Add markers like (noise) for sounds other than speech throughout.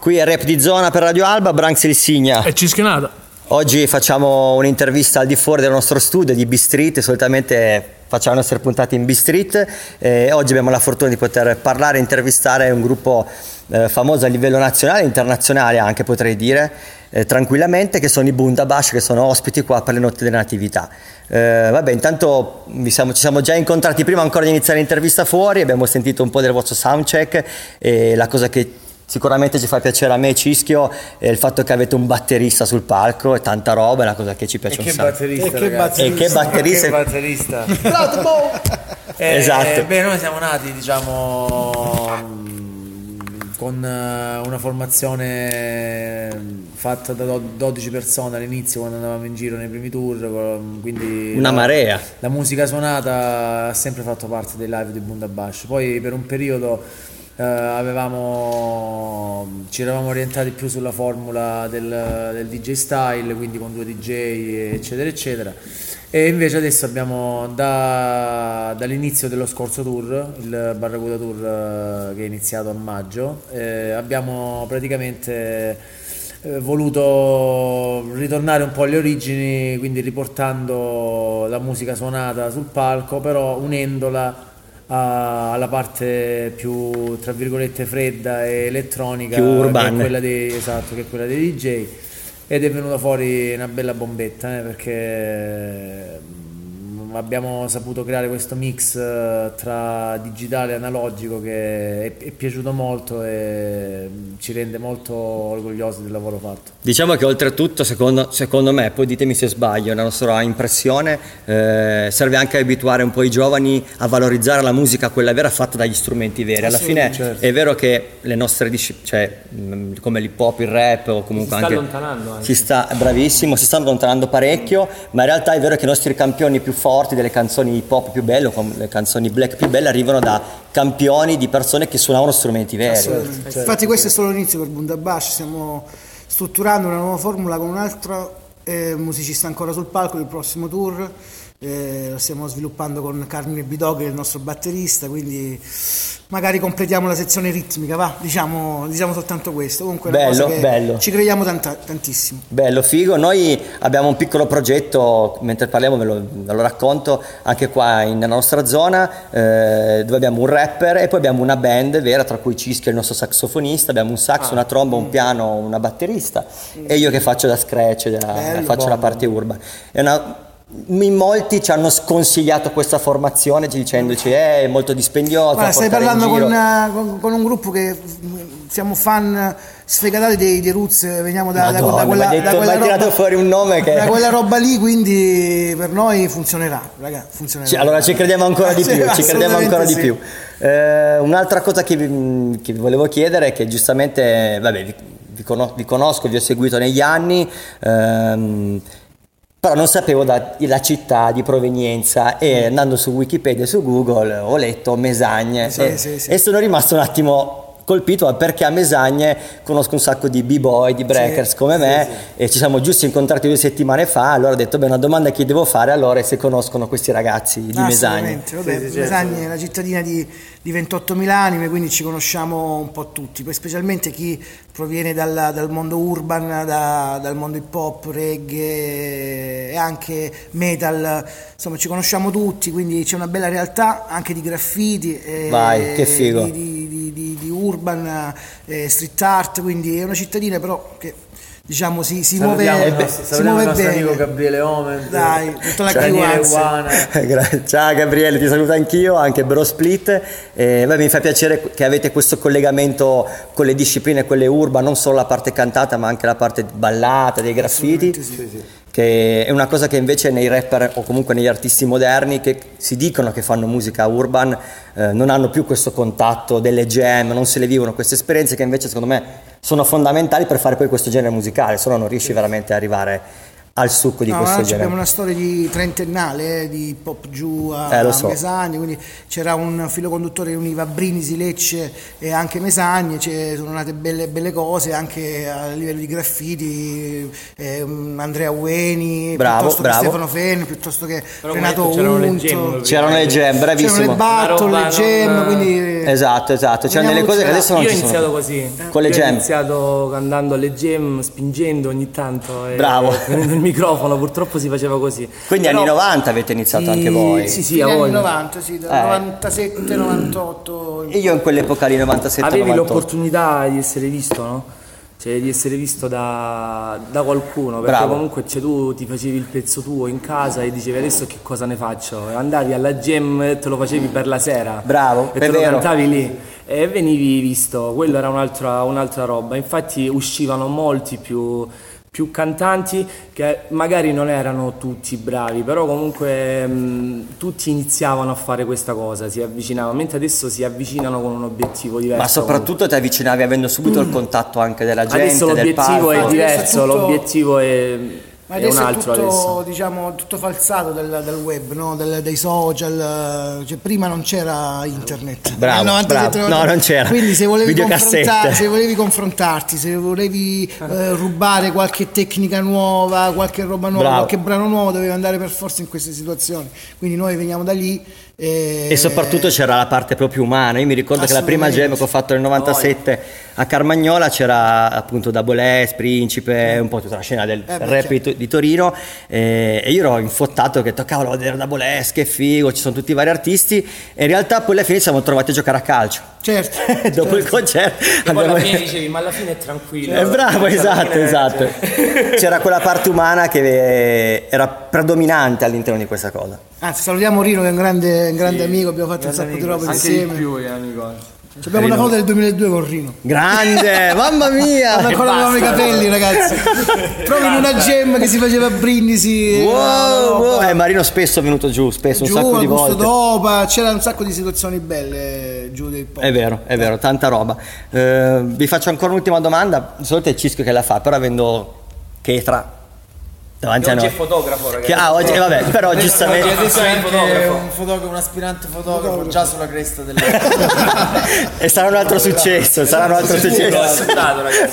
Qui è Rap di Zona per Radio Alba, Branx il Signa. E Cischionata. Oggi facciamo un'intervista al di fuori del nostro studio di B-Street, solitamente facciamo le nostre puntate in B-Street e oggi abbiamo la fortuna di poter parlare e intervistare un gruppo eh, famoso a livello nazionale e internazionale anche potrei dire, eh, tranquillamente, che sono i Bundabash che sono ospiti qua per le notti della natività. Eh, vabbè, intanto siamo, ci siamo già incontrati prima ancora di iniziare l'intervista fuori, abbiamo sentito un po' del vostro soundcheck e la cosa che Sicuramente ci fa piacere a me Cischio è il fatto che avete un batterista sul palco e tanta roba, è una cosa che ci piace e un che sacco. Batterista, e che batterista, e che batterista. che batterista. eh, esatto. Beh, noi siamo nati, diciamo, con eh, una formazione fatta da 12 persone all'inizio quando andavamo in giro nei primi tour, quindi una la, marea. La musica suonata ha sempre fatto parte dei live di Bundabash. Poi per un periodo eh, avevamo, ci eravamo orientati più sulla formula del, del, DJ style, quindi con due DJ eccetera eccetera. E invece adesso abbiamo da, dall'inizio dello scorso tour, il Barracuda Tour eh, che è iniziato a maggio, eh, abbiamo praticamente voluto ritornare un po' alle origini, quindi riportando la musica suonata sul palco, però unendola alla parte più tra virgolette fredda e elettronica più urbana esatto, che è quella dei DJ ed è venuta fuori una bella bombetta eh, perché abbiamo saputo creare questo mix eh, tra digitale e analogico che è, è, piaciuto molto e ci rende molto orgogliosi del lavoro fatto. Diciamo che oltretutto, secondo, secondo me, poi ditemi se sbaglio, la nostra impressione eh, serve anche a abituare un po' i giovani a valorizzare la musica, quella vera fatta dagli strumenti veri. Alla fine certo. è vero che le nostre discipline, cioè, come l'hip hop, il rap o comunque si anche... sta allontanando anche. Si sta, bravissimo, si stanno allontanando parecchio, ma in realtà è vero che i nostri campioni più forti forti, delle canzoni hip hop più belle, o le canzoni black più belle, arrivano da campioni di persone che suonavano strumenti veri. Certo. Infatti questo è solo l'inizio per Bundabash, stiamo strutturando una nuova formula con un altro eh, musicista ancora sul palco del prossimo tour eh, lo stiamo sviluppando con Carmine Bidog che è il nostro batterista, quindi magari completiamo la sezione ritmica, va, diciamo, diciamo soltanto questo. Comunque bello, bello. ci crediamo tanta, tantissimo. Bello, figo. Noi abbiamo un piccolo progetto, mentre parliamo ve lo, ve lo racconto, anche qua in, nella nostra zona, eh, dove abbiamo un rapper e poi abbiamo una band vera, tra cui Cischio è il nostro saxofonista, abbiamo un sax, ah, una tromba, mm. un piano, una batterista mm. e io che faccio da scratch, da, bello, faccio buono. la parte urban. È una in molti ci hanno sconsigliato questa formazione dicendoci eh, è molto dispendiosa. Guarda, stai parlando con, uh, con, con, un gruppo che siamo fan sfegatati dei, dei Roots, veniamo da, Madonna, da, quella, detto, da quella roba, fuori un nome che... da quella roba lì, quindi per noi funzionerà, raga, funzionerà. Cioè, allora ci crediamo ancora di più, ci crediamo ancora sì. di più. Eh, un'altra cosa che vi, che vi, volevo chiedere è che giustamente, vabbè, vi, vi conosco, vi ho seguito negli anni. Ehm, però non sapevo da, la città di provenienza e andando su Wikipedia e su Google ho letto Mesagne sì, e, sì, sì. e sono rimasto un attimo colpito perché a Mesagne conosco un sacco di b-boy, di breakers sì, come me sì, sì. e ci siamo giusti incontrati due settimane fa, allora ho detto beh una domanda che devo fare allora è se conoscono questi ragazzi di Mesagne. Vabbè, certo. Mesagne è una cittadina di, di 28.000 anime, quindi ci conosciamo un po' tutti, poi specialmente chi proviene dal, dal mondo urban, da, dal mondo hip hop, reggae e anche metal, insomma ci conosciamo tutti, quindi c'è una bella realtà anche di graffiti. Vai, che figo. Di, di, di, di urban, eh, street art, quindi è una cittadina però che diciamo si, si muove, il si muove il nostro bene. amico Gabriele Omen dai tutta la crew (laughs) ciao Gabriele ti saluto anch'io anche Bro Split. Eh, beh, mi fa piacere che avete questo collegamento con le discipline quelle urban non solo la parte cantata ma anche la parte ballata dei graffiti. Sì, sì che è una cosa che invece nei rapper o comunque negli artisti moderni che si dicono che fanno musica urban eh, non hanno più questo contatto delle jam, non se le vivono queste esperienze che invece secondo me sono fondamentali per fare poi questo genere musicale, se no non riesci veramente ad arrivare al succo di No, questo no, genere. abbiamo una storia di trentennale eh, di pop giù a, Eh, lo a so. Mesagni, quindi c'era un filo conduttore che univa Brindisi, Lecce e anche Mesagni, c'è- sono nate belle, belle cose anche a livello di graffiti, eh, Andrea Ueni, Bravo, piuttosto bravo. che Stefano Fenni, piuttosto che Però Renato detto, c'erano le Unto, gemme, C'erano le gem, c'erano bravissimo. le battle, le gem, non- quindi... Esatto, esatto. C'erano delle cose che adesso non Io ho ci sono. iniziato così. Con le Io gem. Ho iniziato andando alle gem, spingendo ogni tanto. E Bravo. Il microfono, purtroppo si faceva così. Quindi Però- anni 90 avete iniziato Sì, anche voi. Sì, sì, a anni voglia. 90, sì, dal Eh. 97, 98. E io in quell'epoca lì 97 Avevi 98. l'opportunità di essere visto, no? Cioè di essere visto da, da qualcuno, perché Bravo. comunque cioè, tu ti facevi il pezzo tuo in casa e dicevi adesso che cosa ne faccio? E Andavi alla gym e te lo facevi per la sera. Bravo, e è te lo vero. cantavi lì e venivi visto, quello era un'altra, un'altra roba. Infatti uscivano molti più, più cantanti che magari non erano tutti bravi, però comunque mh, tutti iniziavano a fare questa cosa, si avvicinavano, mentre adesso si avvicinano con un obiettivo diverso. Ma soprattutto ti avvicinavi avendo subito il contatto anche della gente, Adesso l'obiettivo è Adesso è diverso, tutto- l'obiettivo è, Ma è un adesso è altro tutto, adesso. diciamo, tutto falsato del, del web, no? Del- dei social, cioè, prima non c'era internet. Bravo, Nel 97, bravo. No, non c'era. Quindi se volevi, confrontar- se volevi confrontarti, se volevi eh, rubare qualche tecnica nuova, qualche roba nuova, Bravo. qualche brano nuovo, dovevi andare per forza in queste situazioni. Quindi noi veniamo da lì. E, E soprattutto c'era la parte proprio umana. Io mi ricordo che la prima Assolutamente. gem che ho fatto nel 97 a Carmagnola c'era appunto Double S, Principe, un po' tutta la scena del Eh, rap di, di Torino. eh, e io ero infottato che ho detto cavolo, vedere Double S, che figo, ci sono tutti i vari artisti. E in realtà poi alla fine ci siamo trovati a giocare a calcio. Certo. (laughs) Dopo il certo. concerto E poi abbiamo- alla fine dicevi, ma alla fine è tranquillo. Eh, bravo, Alla esatto, fine- esatto. C'era quella parte umana che eh, era predominante all'interno di questa cosa. Anzi, salutiamo Rino che è un grande, un grande amico, abbiamo fatto un sacco di roba Anche insieme. di più, eh, amico. Ci Abbiamo una foto del 2002 con Rino. Grande, (laughs) mamma mia! Quando ancora avevamo i capelli, ragazzi. (laughs) Proprio in una gem che si faceva a brindisi. Wow, roba. wow. Eh, Marino spesso è venuto giù, spesso giù, un sacco di volte. Dopa, c'era un sacco di situazioni belle giù del pop. È vero, è vero, tanta roba. Eh, vi faccio ancora un'ultima domanda. Di solito è Cisco che la fa, però avendo Chetra davanti a Oggi è fotografo, ragazzi. Che- ah, oggi, eh, vabbè, però giustamente. Adesso è fotografo. un fotografo, un aspirante fotografo già sulla cresta delle (laughs) e sarà un altro successo, sarà un altro successo.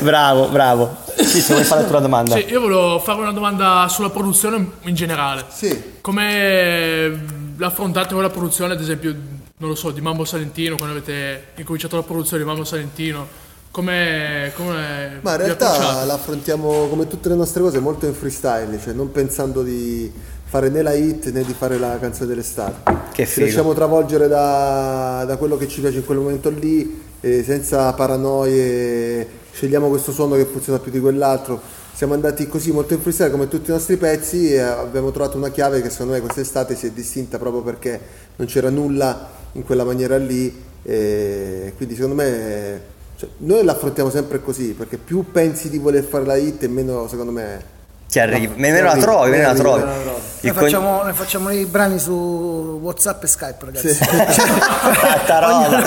Bravo, bravo. Sì, se vuoi fare la tua domanda. Sì, io volevo fare una domanda sulla produzione in generale. Sì. Come l'affrontate voi la produzione, ad esempio, non lo so, di Mambo Salentino, quando avete incominciato la produzione di Mambo Salentino? Come, come Ma in realtà approcciate? l'affrontiamo come tutte le nostre cose molto in freestyle, cioè non pensando di fare né la hit né di fare la canzone dell'estate. Che Ci figo. lasciamo travolgere da, da quello che ci piace in quel momento lì, e senza paranoie, scegliamo questo suono che funziona più di quell'altro. Siamo andati così molto in freestyle come tutti i nostri pezzi e abbiamo trovato una chiave che secondo me quest'estate si è distinta proprio perché non c'era nulla in quella maniera lì e quindi secondo me cioè, noi l'affrontiamo sempre così perché più pensi di voler fare la hit e meno secondo me Ti arrivi, No, meno la trovi, meno la trovi. Noi con- facciamo, noi facciamo i brani su WhatsApp e Skype, ragazzi. (laughs) Fatta roba.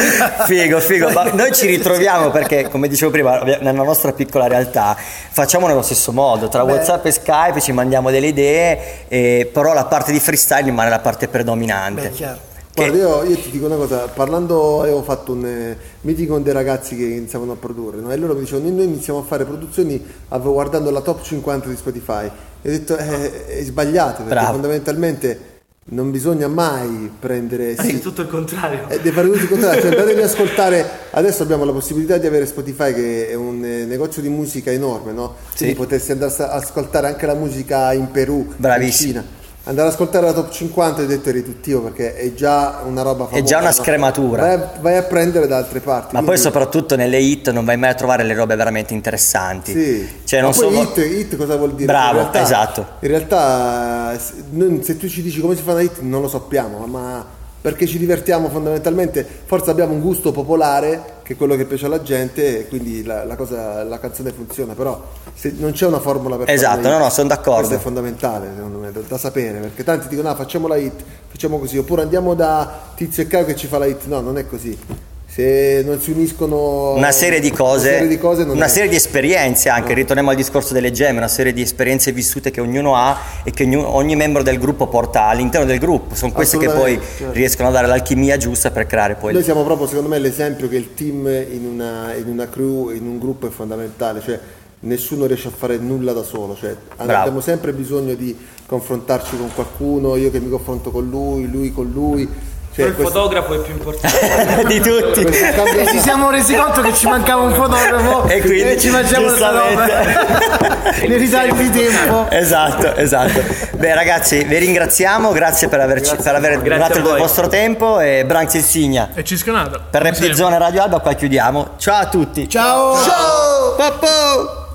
Figo, figo. Ma noi ci ritroviamo perché, come dicevo prima, nella nostra piccola realtà facciamo nello stesso modo. Tra Beh. WhatsApp e Skype ci mandiamo delle idee, e- però la parte di freestyle rimane la parte predominante. Beh, chiaro. Guarda, io, io ti dico una cosa, parlando, avevo fatto un eh, meeting con dei ragazzi che iniziavano a produrre, no? e loro mi dicevano, noi iniziamo a fare produzioni avevo guardando la top 50 di Spotify, e ho detto, eh, è sbagliato, perché Bravo. fondamentalmente non bisogna mai prendere... È sì, tutto il contrario. eh, deve fare tutto il contrario, cioè (laughs) andatevi ad ascoltare, adesso abbiamo la possibilità di avere Spotify che è un eh, negozio di musica enorme, no? Quindi Sì. potresti andare a ascoltare anche la musica in Perù, Bravissimo. in Cina. Andare ad ascoltare la top 50 hai detto è riduttivo perché è già una roba famosa. È già una scrematura. Vai a, vai a prendere da altre parti. Ma poi quindi- soprattutto nelle hit non vai mai a trovare le robe veramente interessanti. Sì. Cioè, Ma non poi so... hit, hit cosa vuol dire? Bravo, In realtà- esatto. In realtà, se tu ci dici come si fa una hit, non lo sappiamo, ma perché ci divertiamo fondamentalmente. Forse abbiamo un gusto popolare, che è quello che piace alla gente, e quindi la, la cosa, la canzone funziona. Però se non c'è una formula per Esatto, no, hit. no, sono d'accordo. Questo è fondamentale, secondo me, da, da sapere, perché tanti dicono, ah, facciamo la hit, facciamo così, oppure andiamo da Tizio e Caio che ci fa la hit. No, non è così. Se non si uniscono una serie di cose, una serie di, cose una serie di esperienze anche, ritorniamo al discorso delle gemme, una serie di esperienze vissute che ognuno ha e che ogni, ogni membro del gruppo porta all'interno del gruppo, sono queste che poi certo. riescono a dare l'alchimia giusta per creare poi Noi siamo proprio, secondo me, l'esempio che il team in una, in una crew, in un gruppo è fondamentale, cioè nessuno riesce a fare nulla da solo, cioè Bravo. abbiamo sempre bisogno di confrontarci con qualcuno, io che mi confronto con lui, lui con lui. Cioè, il questo- fotografo è più importante. (laughs) di tutti. E ci siamo resi conto che ci mancava un fotografo E quindi, ci mangiamo questa roba (laughs) nei ritagli di tempo. Esatto, esatto. Beh ragazzi, vi ringraziamo, grazie per, averci, per aver Grazie donato il vostro tempo e Branks Insignia. E Cisconata. Per come sempre. Repli Zone Radio Alba qua chiudiamo. Ciao a tutti. Ciao! Ciao! Poppo!